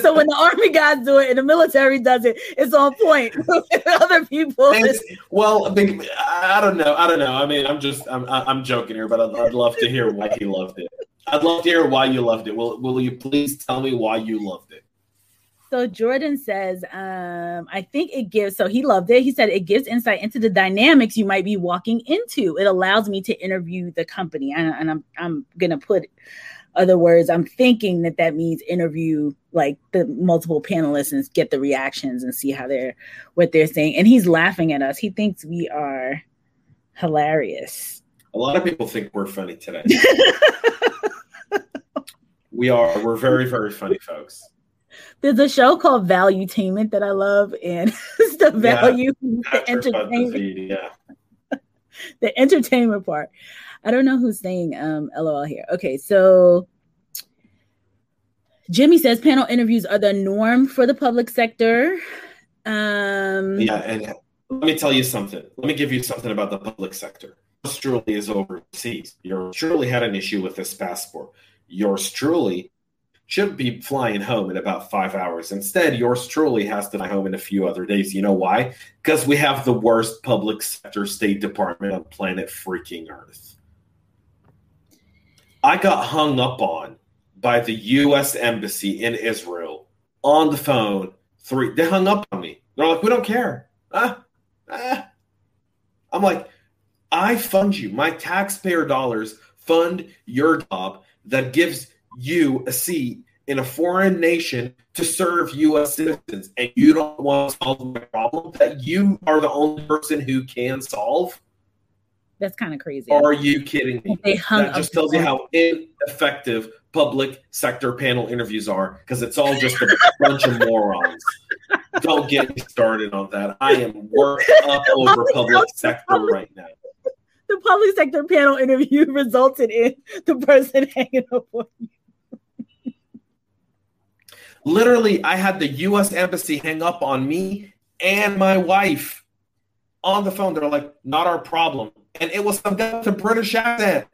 So when the army guys do it and the military does it, it's on point. Other people. And,
well, I don't know. I don't know. I mean, I'm just, I'm, I'm joking here, but I'd, I'd love to hear why he loved it. I'd love to hear why you loved it. Will Will you please tell me why you loved it?
So Jordan says, um, I think it gives, so he loved it. He said it gives insight into the dynamics you might be walking into. It allows me to interview the company. And, and I'm, I'm going to put other words. I'm thinking that that means interview like the multiple panelists and get the reactions and see how they're, what they're saying. And he's laughing at us. He thinks we are hilarious.
A lot of people think we're funny today. we are. We're very, very funny folks.
There's a show called Valuetainment that I love, and it's the value, yeah, the entertainment, yeah. the entertainment part. I don't know who's saying um, LOL here. Okay, so Jimmy says panel interviews are the norm for the public sector. Um,
yeah, and let me tell you something. Let me give you something about the public sector. Yours truly is overseas. Yours truly had an issue with this passport. Yours truly should be flying home in about five hours. Instead, yours truly has to fly home in a few other days. You know why? Because we have the worst public sector State Department on planet freaking Earth. I got hung up on by the U.S. Embassy in Israel on the phone. Three, they hung up on me. They're like, "We don't care." Ah, ah. I'm like, I fund you. My taxpayer dollars fund your job that gives you a seat in a foreign nation to serve U.S. citizens, and you don't want to solve the problem that you are the only person who can solve.
That's kind of crazy.
Are you kidding me? They hung that just tells you how ineffective public sector panel interviews are because it's all just a bunch of morons. Don't get me started on that. I am worked up over public sector right now.
The public sector panel interview resulted in the person hanging up on you.
Literally, I had the U.S. Embassy hang up on me and my wife on the phone. They're like, "Not our problem," and it was some guy with a British accent.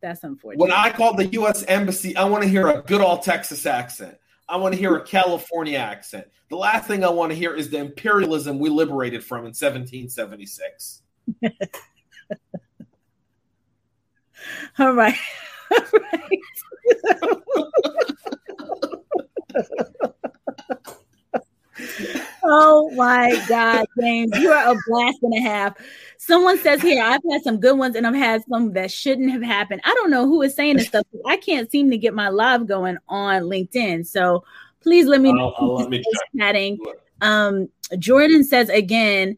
That's unfortunate.
When I call the U.S. Embassy, I want to hear a good old Texas accent. I want to hear a California accent. The last thing I want to hear is the imperialism we liberated from in 1776.
All right. All right. oh my God, James, you are a blast and a half. Someone says here, I've had some good ones and I've had some that shouldn't have happened. I don't know who is saying this stuff. I can't seem to get my live going on LinkedIn. So please let me know. I'll, I'll let me chatting. Um, Jordan says again,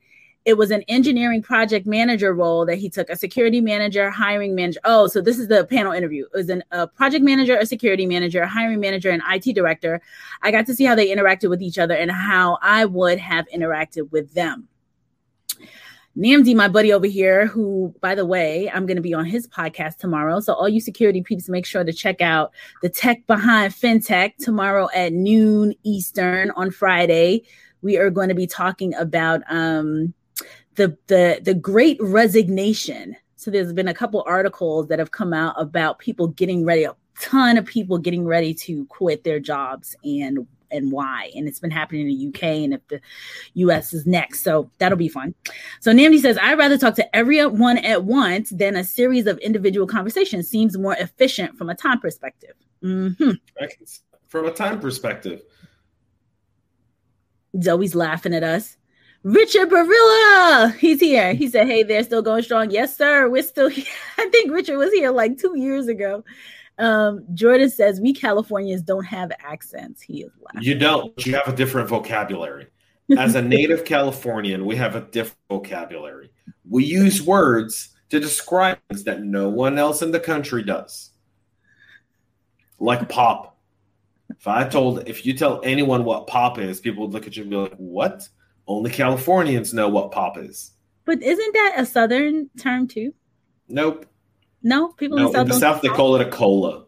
it was an engineering project manager role that he took a security manager hiring manager oh so this is the panel interview it was an, a project manager a security manager a hiring manager and it director i got to see how they interacted with each other and how i would have interacted with them Namdi, my buddy over here, who, by the way, I'm going to be on his podcast tomorrow. So, all you security peeps, make sure to check out the tech behind fintech tomorrow at noon Eastern on Friday. We are going to be talking about um, the the the great resignation. So there's been a couple articles that have come out about people getting ready a ton of people getting ready to quit their jobs and and why. And it's been happening in the uk and if the us is next. So that'll be fun. So namdi says i'd rather talk to everyone at once than a series of individual conversations. Seems more efficient from a time perspective. Mm-hmm.
from a time perspective.
Zoe's laughing at us Richard Barilla, he's here. He said, Hey, they're still going strong. Yes, sir. We're still here. I think Richard was here like two years ago. Um, Jordan says, We Californians don't have accents. He is
laughing. You don't. You have a different vocabulary. As a native Californian, we have a different vocabulary. We use words to describe things that no one else in the country does. Like pop. If I told, if you tell anyone what pop is, people would look at you and be like, What? Only Californians know what pop is.
But isn't that a southern term too?
Nope.
No, people
no, in, South, in the South they call it a cola.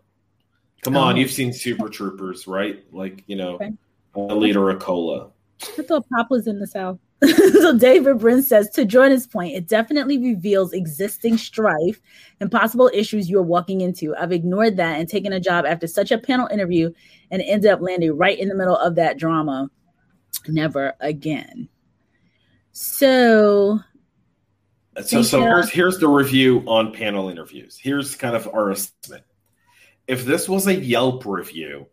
Come oh. on, you've seen Super Troopers, right? Like you know, okay. a liter of cola.
I thought pop was in the South. so David Brin says to join Jordan's point, it definitely reveals existing strife and possible issues you're walking into. I've ignored that and taken a job after such a panel interview and ended up landing right in the middle of that drama never again. So,
so so here's here's the review on panel interviews. Here's kind of our assessment. If this was a Yelp review,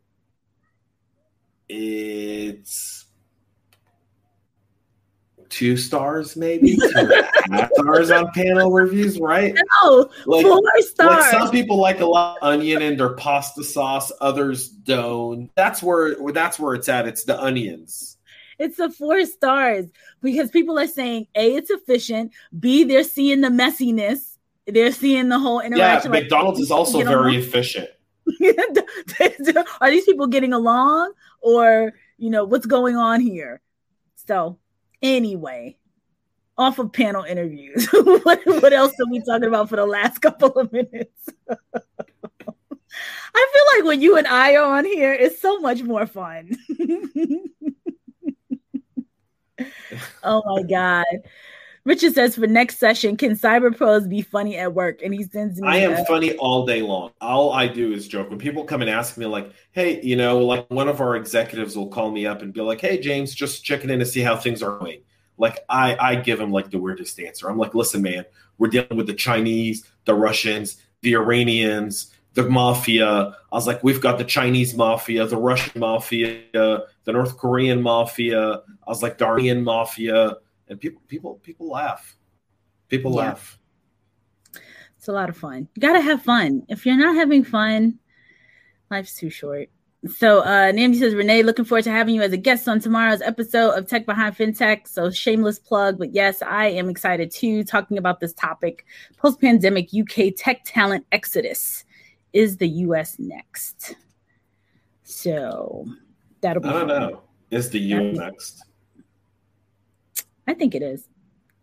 it's two stars, maybe two stars on panel reviews, right?
No, like, four stars.
Like some people like a lot of onion in their pasta sauce, others don't. That's where that's where it's at. It's the onions
it's the four stars because people are saying A, it's efficient, B, they're seeing the messiness, they're seeing the whole interaction.
Yeah, McDonald's is also very efficient.
are these people getting along or you know what's going on here? So anyway, off of panel interviews. what, what else are we talking about for the last couple of minutes? I feel like when you and I are on here, it's so much more fun oh my god. Richard says for next session, can cyber pros be funny at work? And he sends me.
I am a- funny all day long. All I do is joke. When people come and ask me, like, "Hey, you know, like one of our executives will call me up and be like, "Hey, James, just checking in to see how things are going." Like, I I give him like the weirdest answer. I'm like, "Listen, man, we're dealing with the Chinese, the Russians, the Iranians, the mafia. I was like, we've got the Chinese mafia, the Russian mafia, the North Korean mafia. I was like, Darnian mafia, and people, people, people laugh. People yeah. laugh.
It's a lot of fun. You gotta have fun. If you're not having fun, life's too short. So uh Namdi says, Renee, looking forward to having you as a guest on tomorrow's episode of Tech Behind FinTech. So shameless plug, but yes, I am excited too, talking about this topic. Post-pandemic UK tech talent exodus. Is the US next? So that'll be
I don't fun. know. Is the US next?
I think it is.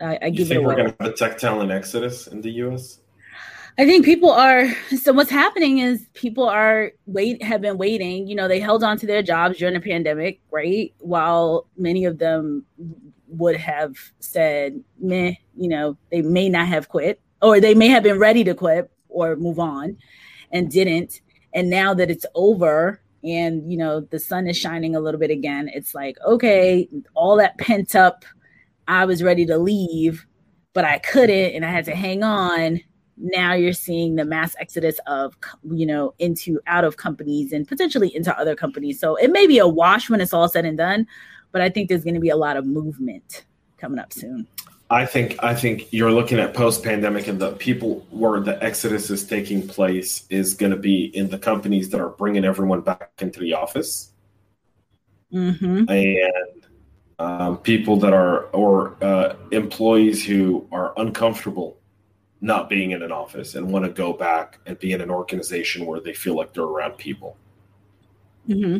I, I
you
give
think
it
we're gonna have a tech talent exodus in the US?
I think people are so what's happening is people are wait have been waiting. You know, they held on to their jobs during the pandemic, right? While many of them would have said, meh, you know, they may not have quit, or they may have been ready to quit or move on and didn't. And now that it's over and you know the sun is shining a little bit again, it's like, okay, all that pent up, I was ready to leave, but I couldn't and I had to hang on. Now you're seeing the mass exodus of you know into out of companies and potentially into other companies. So it may be a wash when it's all said and done but i think there's going to be a lot of movement coming up soon
i think i think you're looking at post pandemic and the people where the exodus is taking place is going to be in the companies that are bringing everyone back into the office
mm-hmm.
and um, people that are or uh, employees who are uncomfortable not being in an office and want to go back and be in an organization where they feel like they're around people.
Mm-hmm.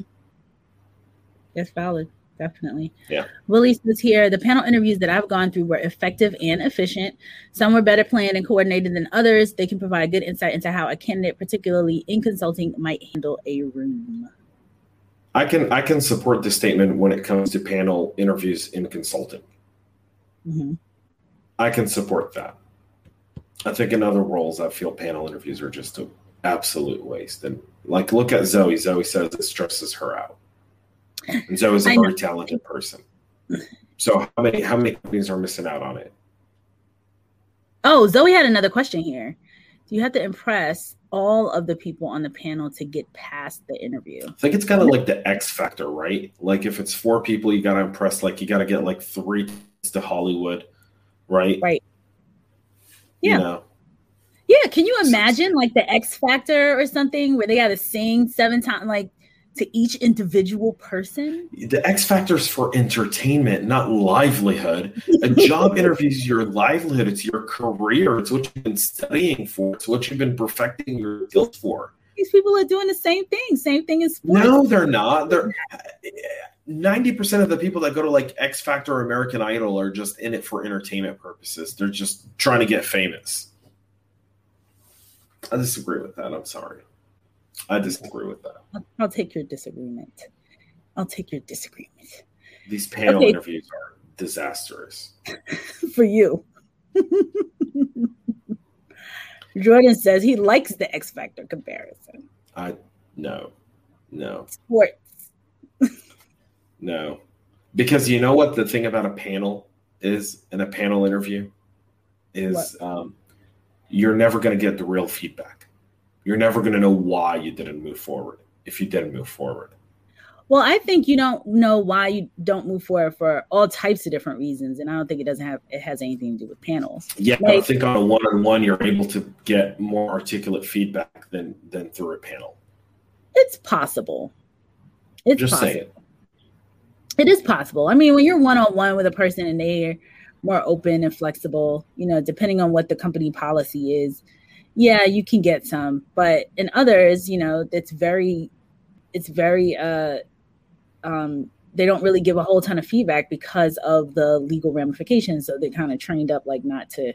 That's valid. Definitely.
Yeah.
Willie says here the panel interviews that I've gone through were effective and efficient. Some were better planned and coordinated than others. They can provide good insight into how a candidate, particularly in consulting, might handle a room.
I can I can support the statement when it comes to panel interviews in consulting.
Mm-hmm.
I can support that. I think in other roles, I feel panel interviews are just an absolute waste. And like, look at Zoe. Zoe says it stresses her out. And Zoe's a I very talented person. So how many how many companies are missing out on it?
Oh, Zoe had another question here. Do you have to impress all of the people on the panel to get past the interview?
I think it's kind of like the X factor, right? Like if it's four people, you got to impress. Like you got to get like three to Hollywood, right?
Right. Yeah. You know? Yeah. Can you imagine like the X Factor or something where they got to sing seven times, like to each individual person?
The X Factor is for entertainment, not livelihood. A job interview is your livelihood. It's your career. It's what you've been studying for. It's what you've been perfecting your skills for.
These people are doing the same thing. Same thing as sports.
No, they're not. They're 90% of the people that go to like X Factor or American Idol are just in it for entertainment purposes. They're just trying to get famous. I disagree with that. I'm sorry. I disagree with that.
I'll, I'll take your disagreement. I'll take your disagreement.
These panel okay. interviews are disastrous.
for you. Jordan says he likes the X Factor comparison.
I no, no.
Sports.
No, because you know what the thing about a panel is in a panel interview is um, you're never going to get the real feedback. You're never going to know why you didn't move forward if you didn't move forward.
Well, I think you don't know why you don't move forward for all types of different reasons, and I don't think it doesn't have it has anything to do with panels.
Yeah, like, I think on a one-on-one, you're able to get more articulate feedback than than through a panel.
It's possible. It's
just
possible.
say it
it is possible. I mean, when you're one on one with a person and they're more open and flexible, you know, depending on what the company policy is, yeah, you can get some. But in others, you know, it's very, it's very, uh, um, they don't really give a whole ton of feedback because of the legal ramifications. So they're kind of trained up like not to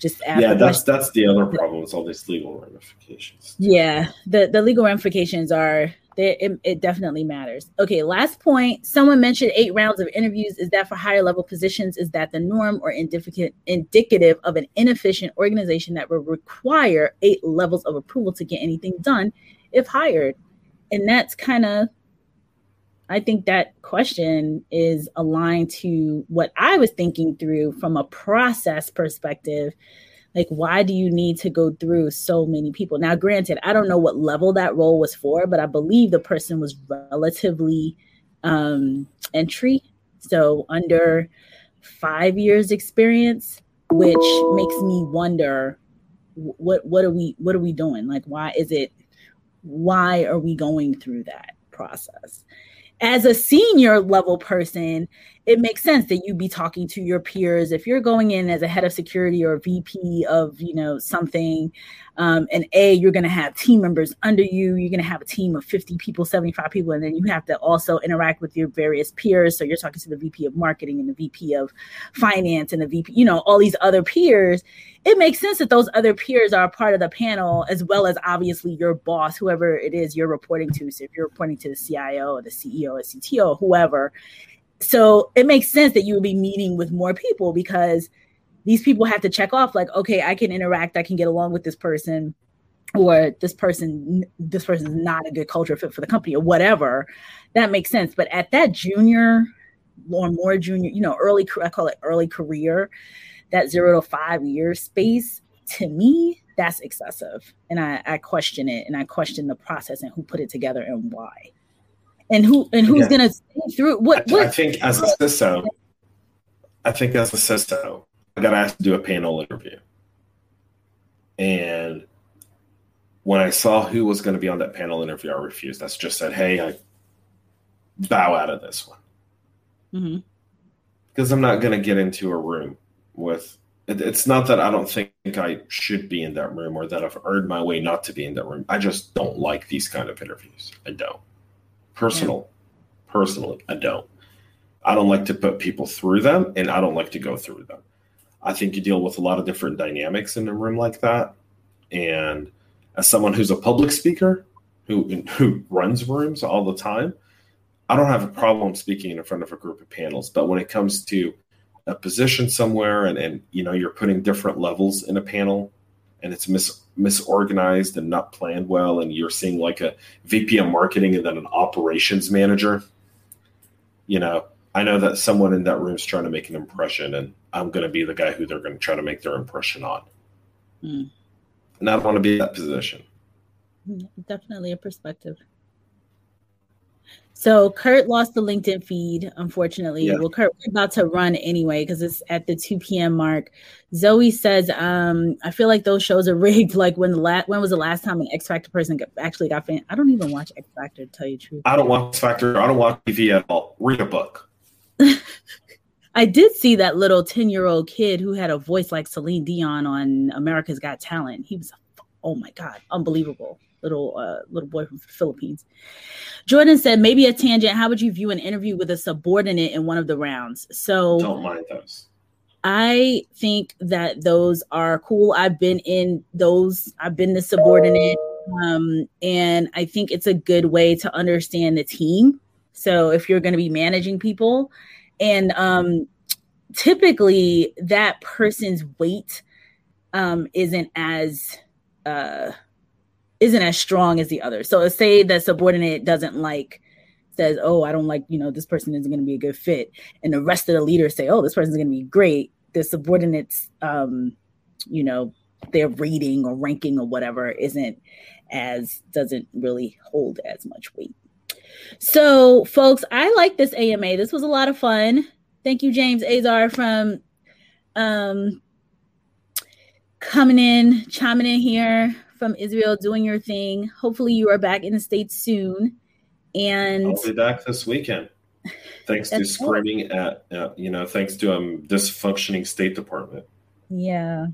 just
ask. Yeah, that's that's the other problem with all these legal ramifications.
Yeah, the the legal ramifications are it, it, definitely matters. Okay, last point. Someone mentioned eight rounds of interviews. Is that for higher level positions? Is that the norm or indicative indicative of an inefficient organization that will require eight levels of approval to get anything done if hired? And that's kind of, I think that question is aligned to what I was thinking through from a process perspective like, why do you need to go through so many people? Now, granted, I don't know what level that role was for, but I believe the person was relatively um, entry. So, under five years experience. which makes me wonder what what are we what are we doing? Like why is it why are we going through that process? As a senior level person, it makes sense that you'd be talking to your peers. If you're going in as a head of security or VP of you know something um, and a you're going to have team members under you you're going to have a team of 50 people 75 people and then you have to also interact with your various peers. So you're talking to the VP of marketing and the VP of finance and the VP you know all these other peers. It makes sense that those other peers are part of the panel as well as obviously your boss whoever it is you're reporting to. So if you're reporting to the CIO or the CEO or CTO whoever so it makes sense that you would be meeting with more people because these people have to check off like okay i can interact i can get along with this person or this person this person is not a good culture fit for the company or whatever. That makes sense. But at that junior or more junior you know early i call it early career that zero to five years space to me that's excessive. And I, I question it and i question the process and who put it together and why and who and who's yeah. going to stay through what, what
I think as a CISO, I think as a CISO, I got asked to do a panel interview, and when I saw who was going to be on that panel interview, I refused. I just said, "Hey, I bow out of this one," mm-hmm. because I'm not going to get into a room with. It, it's not that I don't think I should be in that room or that I've earned my way not to be in that room. I just don't like these kind of interviews. I don't. Personal, yeah. personally, I don't. I don't like to put people through them, and I don't like to go through them. I think you deal with a lot of different dynamics in a room like that, and as someone who's a public speaker who who runs rooms all the time, I don't have a problem speaking in front of a group of panels. But when it comes to a position somewhere, and and you know you're putting different levels in a panel, and it's mis- misorganized and not planned well, and you're seeing like a VP of marketing and then an operations manager, you know, I know that someone in that room is trying to make an impression, and I'm going to be the guy who they're going to try to make their impression on. Mm. And I don't want to be in that position.
Definitely a perspective. So Kurt lost the LinkedIn feed, unfortunately. Yeah. Well, Kurt, we're about to run anyway because it's at the 2 p.m. mark. Zoe says, um, I feel like those shows are rigged. Like when the last when was the last time an X Factor person got, actually got fan? I don't even watch X Factor to tell you the truth.
I don't watch X Factor. I don't watch TV at all. Read a book.
I did see that little 10 year old kid who had a voice like Celine Dion on America's Got Talent. He was, oh my God, unbelievable little uh, little boy from the Philippines. Jordan said, maybe a tangent. How would you view an interview with a subordinate in one of the rounds? So
don't mind those.
I think that those are cool. I've been in those. I've been the subordinate, um, and I think it's a good way to understand the team. So if you're going to be managing people, and um, typically that person's weight um, isn't as uh, isn't as strong as the other. So say the subordinate doesn't like says, "Oh, I don't like, you know, this person isn't going to be a good fit," and the rest of the leaders say, "Oh, this person's going to be great." The subordinates, um, you know, their rating or ranking or whatever isn't as doesn't really hold as much weight. So, folks, I like this AMA. This was a lot of fun. Thank you, James Azar, from um, coming in, chiming in here from Israel doing your thing. Hopefully, you are back in the States soon. And
I'll be back this weekend. Thanks to screaming at, uh, you know, thanks to um dysfunctioning State Department.
Yeah,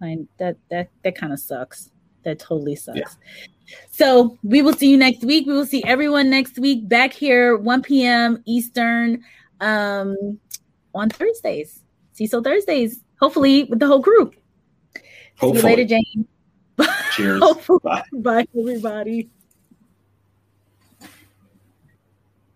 I, that that that kind of sucks. That totally sucks. Yeah. So we will see you next week. We will see everyone next week back here 1 p.m. Eastern um, on Thursdays. CISO Thursdays. Hopefully with the whole group. Hopefully. See you later, Jane.
Cheers.
Bye. Bye, everybody.